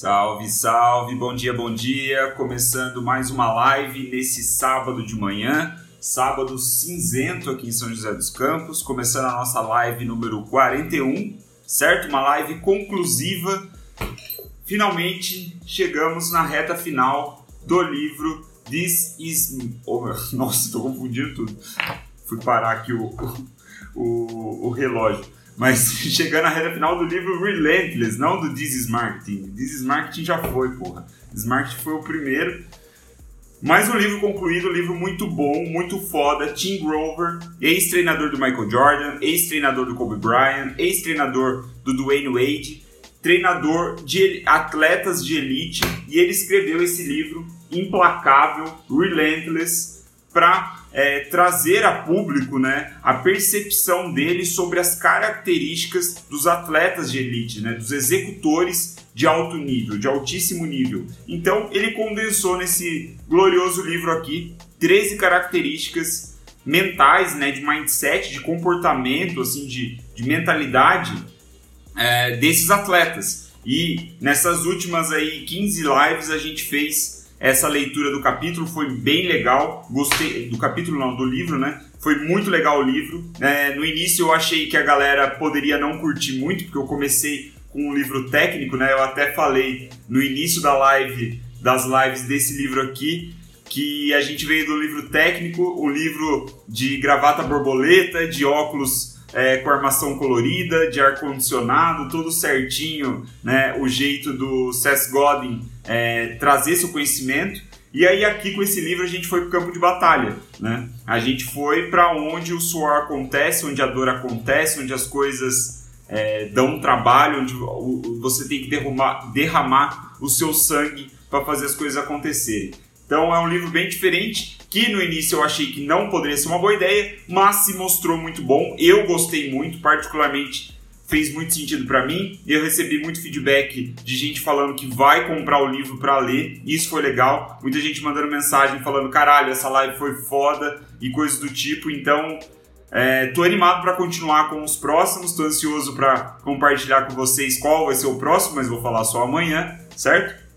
Salve, salve, bom dia, bom dia. Começando mais uma live nesse sábado de manhã, sábado cinzento aqui em São José dos Campos, começando a nossa live número 41, certo? Uma live conclusiva. Finalmente chegamos na reta final do livro This Is. Oh, nossa, estou confundindo tudo. Fui parar aqui o, o, o relógio. Mas chegando à reta final do livro Relentless, não do This is Marketing. This is Marketing já foi, porra. This Marketing foi o primeiro. Mais um livro concluído, um livro muito bom, muito foda. Tim Grover, ex-treinador do Michael Jordan, ex-treinador do Kobe Bryant, ex-treinador do Dwayne Wade, treinador de atletas de elite. E ele escreveu esse livro implacável, Relentless, para é, trazer a público né, a percepção dele sobre as características dos atletas de elite, né, dos executores de alto nível, de altíssimo nível. Então ele condensou nesse glorioso livro aqui 13 características mentais, né, de mindset, de comportamento, assim, de, de mentalidade é, desses atletas. E nessas últimas aí 15 lives a gente fez essa leitura do capítulo foi bem legal. Gostei do capítulo, não, do livro, né? Foi muito legal o livro. É, no início eu achei que a galera poderia não curtir muito, porque eu comecei com um livro técnico, né? Eu até falei no início da live, das lives desse livro aqui, que a gente veio do livro técnico, um livro de gravata borboleta, de óculos é, com armação colorida, de ar-condicionado, tudo certinho, né? O jeito do Seth Godin é, trazer seu conhecimento. E aí aqui com esse livro a gente foi para o campo de batalha, né? A gente foi para onde o suor acontece, onde a dor acontece, onde as coisas é, dão trabalho, onde você tem que derramar, derramar o seu sangue para fazer as coisas acontecerem. Então é um livro bem diferente, que no início eu achei que não poderia ser uma boa ideia, mas se mostrou muito bom. Eu gostei muito, particularmente fez muito sentido para mim. Eu recebi muito feedback de gente falando que vai comprar o livro para ler. Isso foi legal. Muita gente mandando mensagem falando: "Caralho, essa live foi foda" e coisas do tipo. Então, é, tô animado para continuar com os próximos. Tô ansioso para compartilhar com vocês qual vai ser o próximo, mas vou falar só amanhã, certo?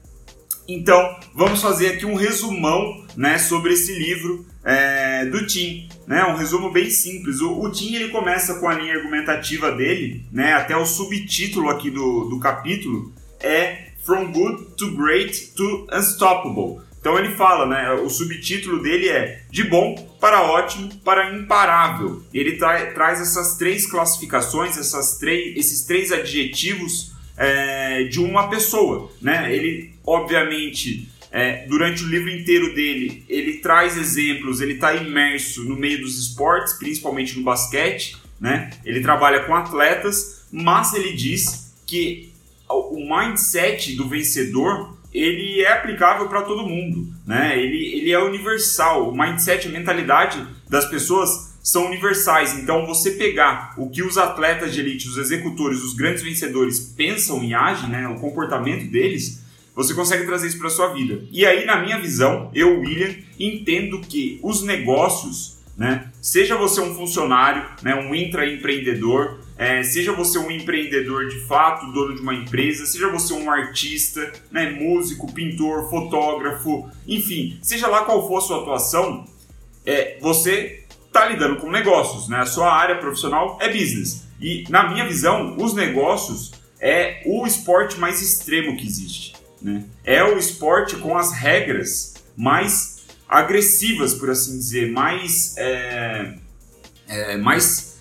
Então, vamos fazer aqui um resumão né, sobre esse livro é, do Tim. Né, um resumo bem simples. O, o Tim ele começa com a linha argumentativa dele, né, até o subtítulo aqui do, do capítulo é From Good to Great to Unstoppable. Então ele fala, né, o subtítulo dele é De bom para ótimo para imparável. Ele tra traz essas três classificações, essas três, esses três adjetivos é, de uma pessoa. Né? Ele, obviamente, é, durante o livro inteiro dele, ele traz exemplos, ele está imerso no meio dos esportes, principalmente no basquete. Né? Ele trabalha com atletas, mas ele diz que o mindset do vencedor ele é aplicável para todo mundo, né? Ele, ele é universal. O mindset, a mentalidade das pessoas são universais. Então, você pegar o que os atletas de elite, os executores, os grandes vencedores pensam e agem, né, o comportamento deles, você consegue trazer isso para sua vida. E aí, na minha visão, eu, William, entendo que os negócios, né, seja você um funcionário, né, um intraempreendedor, é, seja você um empreendedor de fato, dono de uma empresa, seja você um artista, né, músico, pintor, fotógrafo, enfim, seja lá qual for a sua atuação, é, você está lidando com negócios, né? A sua área profissional é business. E na minha visão, os negócios é o esporte mais extremo que existe, né? É o esporte com as regras mais agressivas, por assim dizer, mais é, é, mais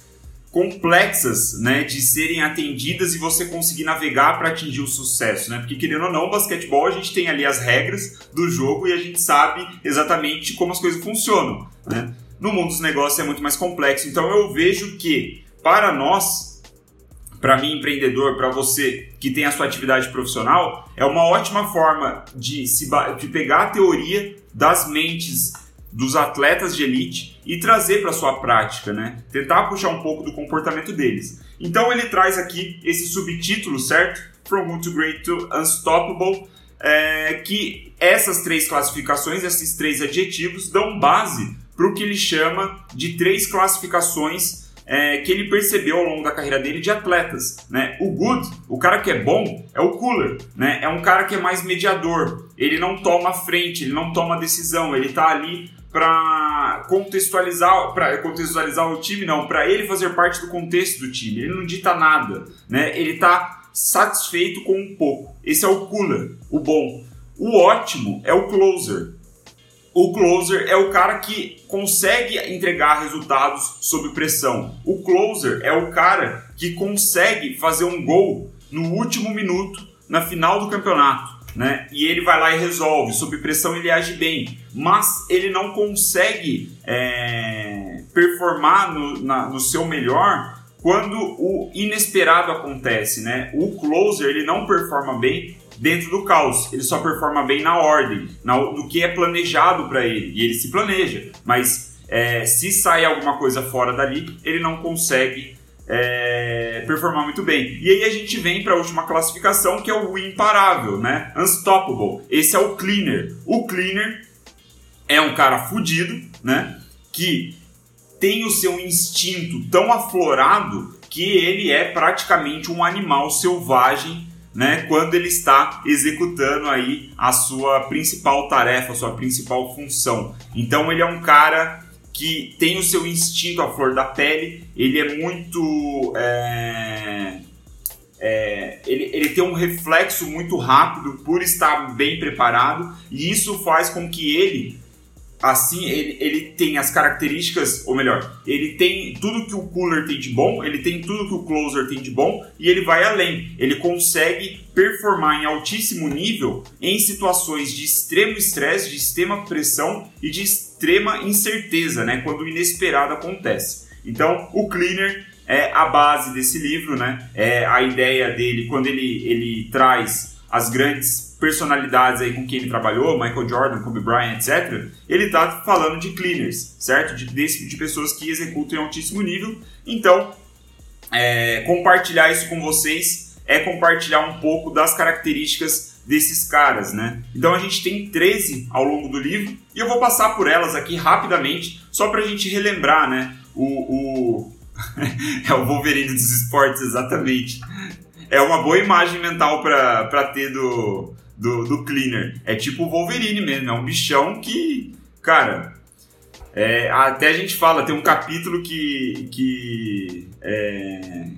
complexas, né, de serem atendidas e você conseguir navegar para atingir o sucesso, né? Porque querendo ou não, o basquetebol a gente tem ali as regras do jogo e a gente sabe exatamente como as coisas funcionam, né? No mundo dos negócios é muito mais complexo. Então eu vejo que para nós, para mim empreendedor, para você que tem a sua atividade profissional, é uma ótima forma de se de pegar a teoria das mentes dos atletas de elite e trazer para sua prática, né? Tentar puxar um pouco do comportamento deles. Então ele traz aqui esse subtítulo, certo? From Good to Great to Unstoppable, é, que essas três classificações, esses três adjetivos dão base para o que ele chama de três classificações é, que ele percebeu ao longo da carreira dele de atletas. Né? O good, o cara que é bom, é o cooler. Né? É um cara que é mais mediador. Ele não toma frente, ele não toma decisão, ele está ali para contextualizar, para contextualizar o time, não, para ele fazer parte do contexto do time. Ele não dita nada, né? Ele está satisfeito com um pouco. Esse é o cooler, o bom. O ótimo é o closer. O closer é o cara que consegue entregar resultados sob pressão. O closer é o cara que consegue fazer um gol no último minuto na final do campeonato né? E ele vai lá e resolve. Sob pressão ele age bem, mas ele não consegue é, performar no, na, no seu melhor quando o inesperado acontece, né? O closer ele não performa bem dentro do caos, ele só performa bem na ordem, na, no que é planejado para ele e ele se planeja, mas é, se sai alguma coisa fora dali, ele não consegue é, performar muito bem. E aí a gente vem para a última classificação, que é o imparável, né? Unstoppable. Esse é o cleaner. O cleaner é um cara fudido, né? Que tem o seu instinto tão aflorado que ele é praticamente um animal selvagem, né? Quando ele está executando aí a sua principal tarefa, a sua principal função. Então ele é um cara que tem o seu instinto à flor da pele, ele é muito. É, é, ele, ele tem um reflexo muito rápido por estar bem preparado, e isso faz com que ele assim ele, ele tem as características, ou melhor, ele tem tudo que o cooler tem de bom, ele tem tudo que o closer tem de bom e ele vai além. Ele consegue performar em altíssimo nível em situações de extremo estresse, de extrema pressão e de extrema incerteza, né, quando o inesperado acontece. Então, o cleaner é a base desse livro, né? É a ideia dele quando ele ele traz as grandes personalidades aí com quem ele trabalhou, Michael Jordan, Kobe Bryant, etc., ele está falando de cleaners, certo? De, de, de, pessoas que executam em altíssimo nível. Então, é, compartilhar isso com vocês é compartilhar um pouco das características desses caras, né? Então a gente tem 13 ao longo do livro e eu vou passar por elas aqui rapidamente, só para a gente relembrar, né? O, o... é o Wolverine dos esportes, exatamente. É uma boa imagem mental para ter do, do, do Cleaner. É tipo o Wolverine mesmo, é um bichão que, cara, é, até a gente fala, tem um capítulo que. que, é,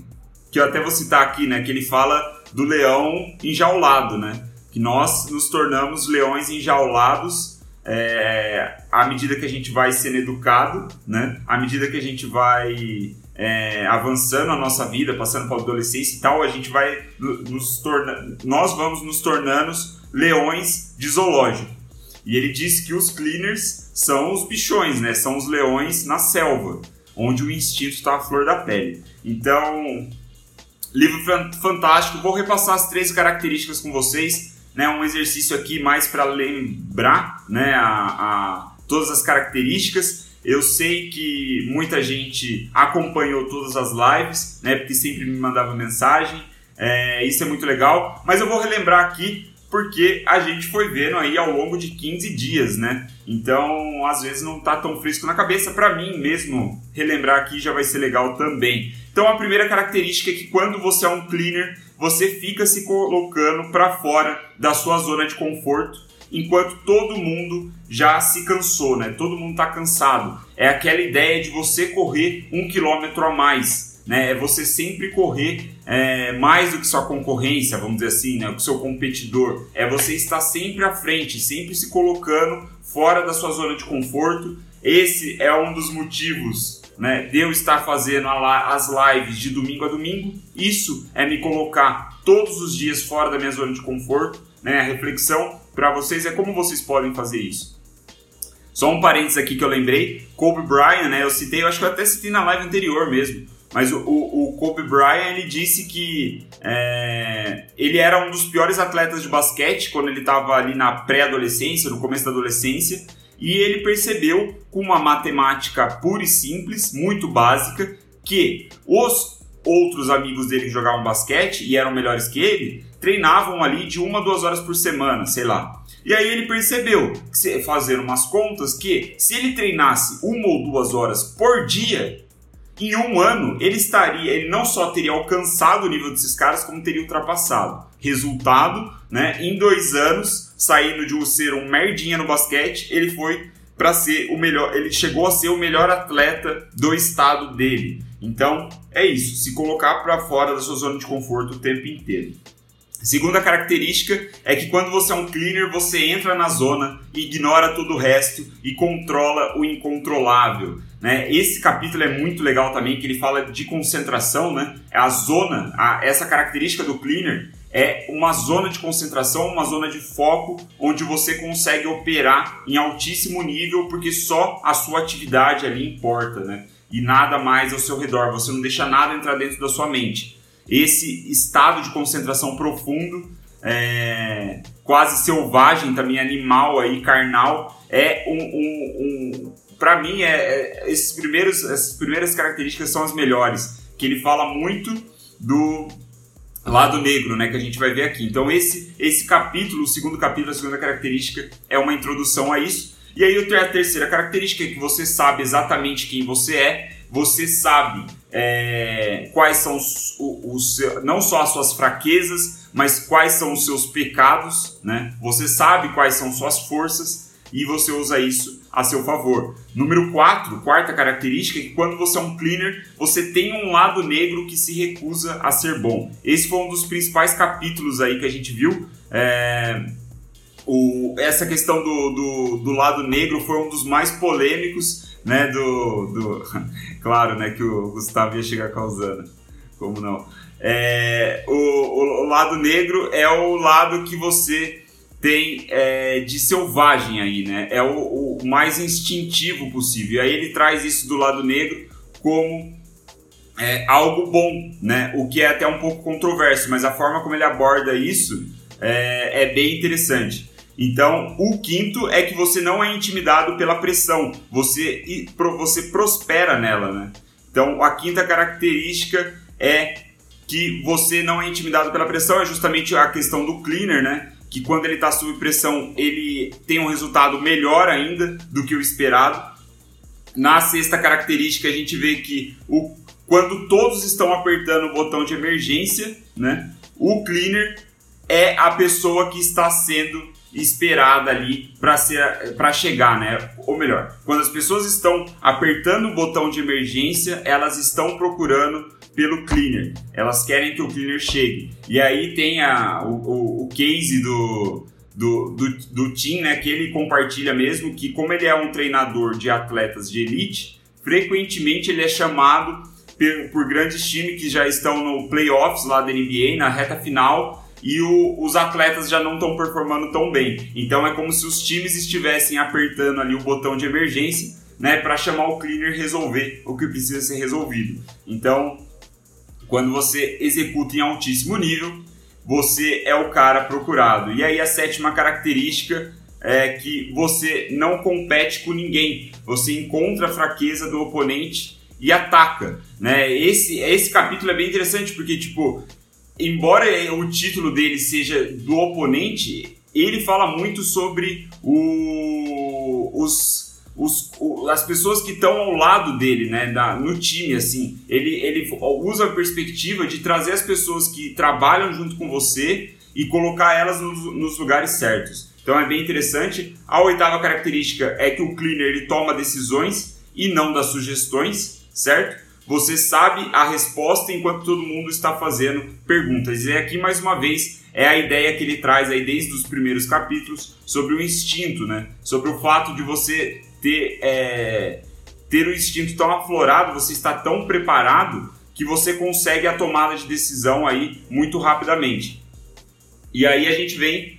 que eu até vou citar aqui, né? Que ele fala do leão enjaulado, né? Que nós nos tornamos leões enjaulados é, à medida que a gente vai sendo educado, né? À medida que a gente vai é, avançando a nossa vida, passando pela adolescência e tal, a gente vai nos tornando, nós vamos nos tornando leões de zoológico. E ele disse que os cleaners são os bichões, né? São os leões na selva, onde o instinto está à flor da pele. Então, livro fantástico. Vou repassar as três características com vocês, né? Um exercício aqui mais para lembrar, né? A, a, todas as características. Eu sei que muita gente acompanhou todas as lives, né? Porque sempre me mandava mensagem. É, isso é muito legal. Mas eu vou relembrar aqui porque a gente foi vendo aí ao longo de 15 dias, né? Então, às vezes não tá tão fresco na cabeça. Para mim mesmo, relembrar aqui já vai ser legal também. Então, a primeira característica é que quando você é um cleaner, você fica se colocando para fora da sua zona de conforto enquanto todo mundo já se cansou, né? Todo mundo está cansado. É aquela ideia de você correr um quilômetro a mais, né? É você sempre correr é, mais do que sua concorrência, vamos dizer assim, né? O seu competidor. É você estar sempre à frente, sempre se colocando fora da sua zona de conforto. Esse é um dos motivos né, de eu estar fazendo as lives de domingo a domingo. Isso é me colocar todos os dias fora da minha zona de conforto. Né? A reflexão para vocês é como vocês podem fazer isso. Só um parênteses aqui que eu lembrei, Kobe Bryant, né? Eu citei, eu acho que eu até citei na live anterior mesmo. Mas o, o, o Kobe Bryant ele disse que é, ele era um dos piores atletas de basquete quando ele estava ali na pré-adolescência, no começo da adolescência, e ele percebeu com uma matemática pura e simples, muito básica, que os outros amigos dele que jogavam basquete e eram melhores que ele treinavam ali de uma duas horas por semana, sei lá. E aí ele percebeu, fazendo umas contas, que se ele treinasse uma ou duas horas por dia, em um ano ele estaria, ele não só teria alcançado o nível desses caras, como teria ultrapassado. Resultado, né? Em dois anos, saindo de ser um merdinha no basquete, ele foi para ser o melhor, ele chegou a ser o melhor atleta do estado dele. Então, é isso, se colocar para fora da sua zona de conforto o tempo inteiro. Segunda característica é que quando você é um cleaner, você entra na zona, ignora todo o resto e controla o incontrolável. Né? Esse capítulo é muito legal também, que ele fala de concentração, né? A zona, a, essa característica do cleaner é uma zona de concentração, uma zona de foco, onde você consegue operar em altíssimo nível, porque só a sua atividade ali importa, né? E nada mais ao seu redor, você não deixa nada entrar dentro da sua mente esse estado de concentração profundo, é, quase selvagem, também animal aí, carnal, é um, um, um para mim é, é, esses primeiros, essas primeiras características são as melhores, que ele fala muito do lado negro, né, que a gente vai ver aqui. Então esse esse capítulo, o segundo capítulo, a segunda característica é uma introdução a isso. E aí a terceira característica é que você sabe exatamente quem você é, você sabe é, quais são os, os, os, não só as suas fraquezas, mas quais são os seus pecados, né? Você sabe quais são suas forças e você usa isso a seu favor. Número 4, quarta característica, é que quando você é um cleaner, você tem um lado negro que se recusa a ser bom. Esse foi um dos principais capítulos aí que a gente viu. É, o, essa questão do, do, do lado negro foi um dos mais polêmicos né, do, do... Claro, né, que o Gustavo ia chegar causando, como não. É, o, o, o, lado negro é o lado que você tem é, de selvagem aí, né? É o, o, mais instintivo possível. E aí ele traz isso do lado negro como é, algo bom, né? O que é até um pouco controverso, mas a forma como ele aborda isso é, é bem interessante. Então, o quinto é que você não é intimidado pela pressão, você, você prospera nela, né? Então, a quinta característica é que você não é intimidado pela pressão, é justamente a questão do cleaner, né? Que quando ele está sob pressão, ele tem um resultado melhor ainda do que o esperado. Na sexta característica, a gente vê que o, quando todos estão apertando o botão de emergência, né? O cleaner é a pessoa que está sendo esperada ali para chegar, né? Ou melhor, quando as pessoas estão apertando o botão de emergência, elas estão procurando pelo cleaner. Elas querem que o cleaner chegue. E aí tem a, o, o, o case do, do, do, do Tim, né? Que ele compartilha mesmo que como ele é um treinador de atletas de elite, frequentemente ele é chamado por, por grandes times que já estão no playoffs lá da NBA, na reta final, e o, os atletas já não estão performando tão bem. Então é como se os times estivessem apertando ali o botão de emergência, né, para chamar o cleaner resolver o que precisa ser resolvido. Então, quando você executa em altíssimo nível, você é o cara procurado. E aí a sétima característica é que você não compete com ninguém. Você encontra a fraqueza do oponente e ataca, né? Esse esse capítulo é bem interessante porque tipo embora o título dele seja do oponente, ele fala muito sobre o, os, os, o, as pessoas que estão ao lado dele, né, da, no time, assim. Ele, ele usa a perspectiva de trazer as pessoas que trabalham junto com você e colocar elas nos, nos lugares certos. Então é bem interessante. A oitava característica é que o cleaner ele toma decisões e não dá sugestões, certo? Você sabe a resposta enquanto todo mundo está fazendo perguntas. E aqui, mais uma vez, é a ideia que ele traz aí desde os primeiros capítulos sobre o instinto, né? Sobre o fato de você ter, é, ter o instinto tão aflorado, você está tão preparado que você consegue a tomada de decisão aí muito rapidamente. E aí a gente vem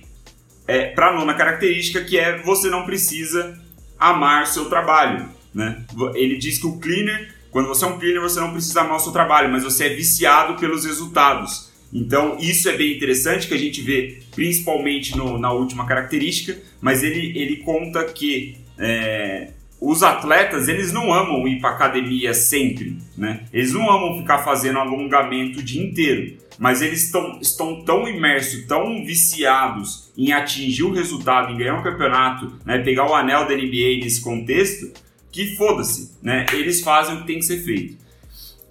é, para a nona característica, que é você não precisa amar seu trabalho. Né? Ele diz que o cleaner quando você é um cleaner, você não precisa amar o seu trabalho, mas você é viciado pelos resultados. Então, isso é bem interessante que a gente vê principalmente no, na última característica, mas ele, ele conta que é, os atletas, eles não amam ir para academia sempre, né? Eles não amam ficar fazendo alongamento o dia inteiro, mas eles tão, estão tão imersos, tão viciados em atingir o resultado, em ganhar um campeonato, né? pegar o anel da NBA nesse contexto, que foda-se, né? Eles fazem o que tem que ser feito.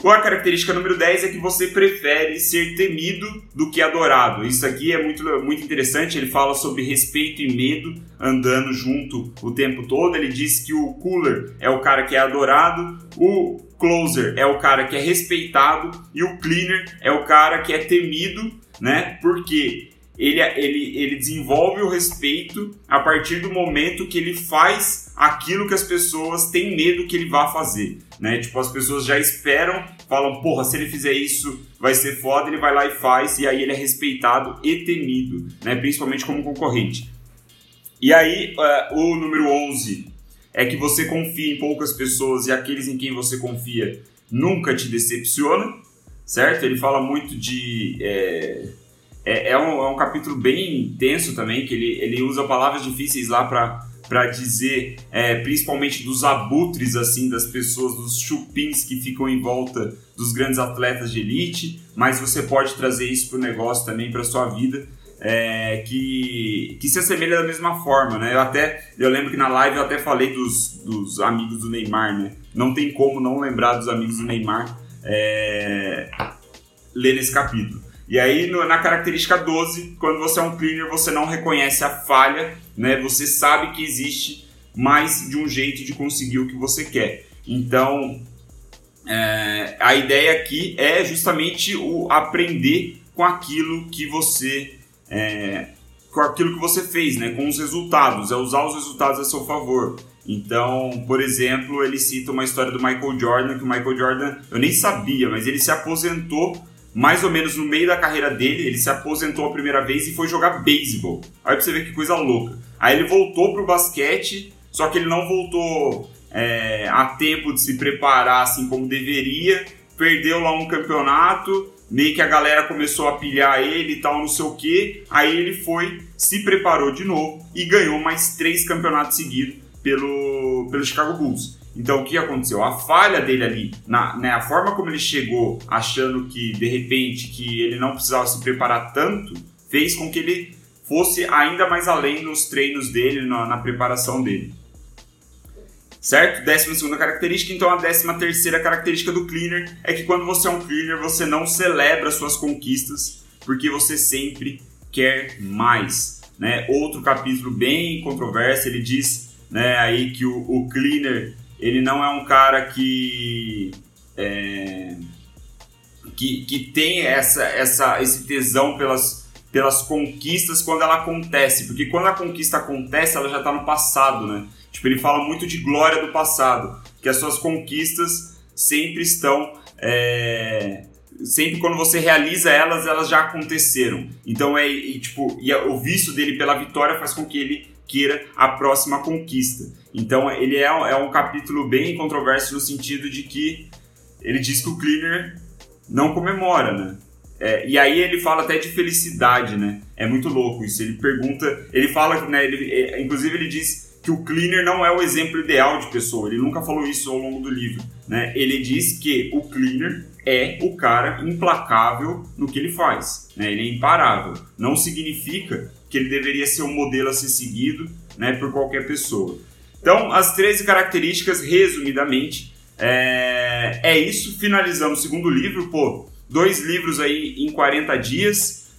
A característica número 10 é que você prefere ser temido do que adorado. Isso aqui é muito, muito interessante, ele fala sobre respeito e medo andando junto o tempo todo. Ele diz que o cooler é o cara que é adorado, o closer é o cara que é respeitado e o cleaner é o cara que é temido, né? Porque ele, ele, ele desenvolve o respeito a partir do momento que ele faz aquilo que as pessoas têm medo que ele vá fazer, né? Tipo, as pessoas já esperam, falam, porra, se ele fizer isso vai ser foda, ele vai lá e faz, e aí ele é respeitado e temido, né? Principalmente como concorrente. E aí, uh, o número 11 é que você confia em poucas pessoas e aqueles em quem você confia nunca te decepciona, certo? Ele fala muito de... É é, é, um, é um capítulo bem tenso também, que ele, ele usa palavras difíceis lá para para dizer, é, principalmente dos abutres assim das pessoas, dos chupins que ficam em volta dos grandes atletas de elite, mas você pode trazer isso para o negócio também, para sua vida, é, que, que se assemelha da mesma forma, né? Eu até eu lembro que na live eu até falei dos, dos amigos do Neymar, né? Não tem como não lembrar dos amigos do Neymar é, ler nesse capítulo. E aí, no, na característica 12, quando você é um cleaner, você não reconhece a falha, né? Você sabe que existe mais de um jeito de conseguir o que você quer. Então, é, a ideia aqui é justamente o aprender com aquilo que você é, com aquilo que você fez, né? Com os resultados, é usar os resultados a seu favor. Então, por exemplo, ele cita uma história do Michael Jordan, que o Michael Jordan, eu nem sabia, mas ele se aposentou mais ou menos no meio da carreira dele, ele se aposentou a primeira vez e foi jogar beisebol. Aí pra você ver que coisa louca. Aí ele voltou pro basquete, só que ele não voltou é, a tempo de se preparar assim como deveria. Perdeu lá um campeonato, meio que a galera começou a pilhar ele e tal, não sei o que. Aí ele foi, se preparou de novo e ganhou mais três campeonatos seguidos pelo, pelo Chicago Bulls. Então o que aconteceu? A falha dele ali, na, né, a forma como ele chegou, achando que de repente que ele não precisava se preparar tanto, fez com que ele fosse ainda mais além nos treinos dele, na, na preparação dele. Certo? Décima segunda característica, então a décima terceira característica do cleaner é que quando você é um cleaner, você não celebra suas conquistas, porque você sempre quer mais. Né? Outro capítulo bem controverso, ele diz né, aí que o, o cleaner ele não é um cara que é, que, que tem essa, essa, esse tesão pelas, pelas conquistas quando ela acontece, porque quando a conquista acontece, ela já está no passado, né? Tipo, ele fala muito de glória do passado, que as suas conquistas sempre estão é, sempre quando você realiza elas, elas já aconteceram. Então é e, tipo, e o vício dele pela vitória faz com que ele queira a próxima conquista. Então ele é, é um capítulo bem controverso no sentido de que ele diz que o Cleaner não comemora, né? É, e aí ele fala até de felicidade, né? É muito louco isso. Ele pergunta, ele fala, né? Ele, é, inclusive ele diz que o cleaner não é o exemplo ideal de pessoa. Ele nunca falou isso ao longo do livro, né? Ele diz que o cleaner é o cara implacável no que ele faz, né? Ele é imparável. Não significa que ele deveria ser um modelo a ser seguido, né? Por qualquer pessoa. Então, as 13 características, resumidamente, é, é isso. Finalizamos o segundo livro, pô, dois livros aí em 40 dias.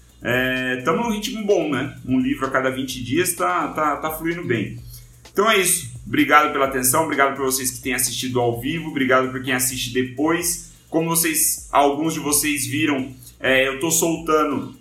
Estamos é, num ritmo bom, né? Um livro a cada 20 dias tá, tá, tá fluindo bem. Então é isso. Obrigado pela atenção, obrigado por vocês que têm assistido ao vivo, obrigado por quem assiste depois. Como vocês, alguns de vocês viram, é, eu estou soltando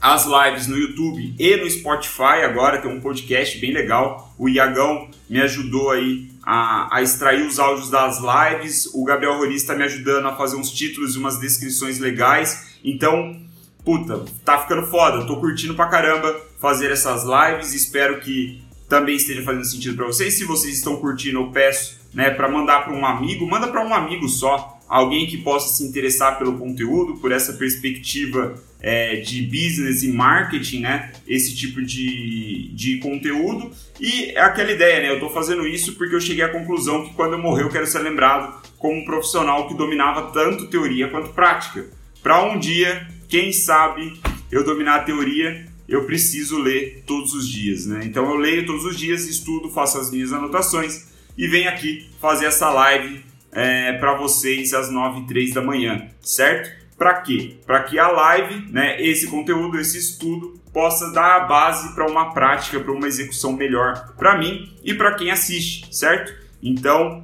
as lives no YouTube e no Spotify agora, tem um podcast bem legal. O Iagão me ajudou aí a, a extrair os áudios das lives, o Gabriel Roriz está me ajudando a fazer uns títulos e umas descrições legais. Então, puta, tá ficando foda. tô curtindo pra caramba fazer essas lives, espero que também esteja fazendo sentido para vocês. Se vocês estão curtindo, eu peço né, para mandar para um amigo, manda para um amigo só, alguém que possa se interessar pelo conteúdo, por essa perspectiva é, de business e marketing, né? Esse tipo de, de conteúdo. E é aquela ideia, né? Eu estou fazendo isso porque eu cheguei à conclusão que quando eu morrer eu quero ser lembrado como um profissional que dominava tanto teoria quanto prática. Para um dia, quem sabe, eu dominar a teoria, eu preciso ler todos os dias, né? Então eu leio todos os dias, estudo, faço as minhas anotações e venho aqui fazer essa live é, para vocês às 9 e 3 da manhã, certo? Para quê? Para que a live, né, esse conteúdo, esse estudo, possa dar a base para uma prática, para uma execução melhor para mim e para quem assiste, certo? Então,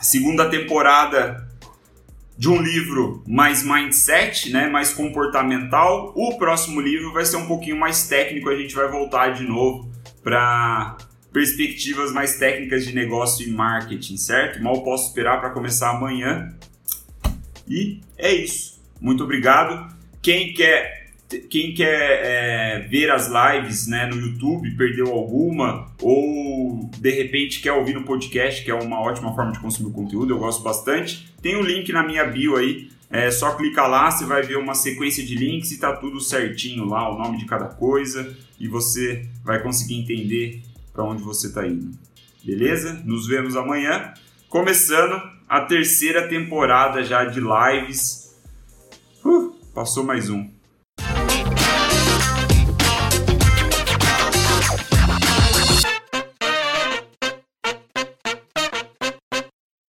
segunda temporada de um livro mais mindset, né, mais comportamental. O próximo livro vai ser um pouquinho mais técnico, a gente vai voltar de novo para perspectivas mais técnicas de negócio e marketing, certo? Mal posso esperar para começar amanhã. E é isso. Muito obrigado. Quem quer quem quer é, ver as lives né, no YouTube, perdeu alguma, ou de repente quer ouvir no podcast, que é uma ótima forma de consumir conteúdo, eu gosto bastante. Tem um link na minha bio aí, é só clicar lá, você vai ver uma sequência de links e tá tudo certinho lá, o nome de cada coisa, e você vai conseguir entender para onde você está indo. Beleza? Nos vemos amanhã, começando a terceira temporada já de lives. Uh, passou mais um.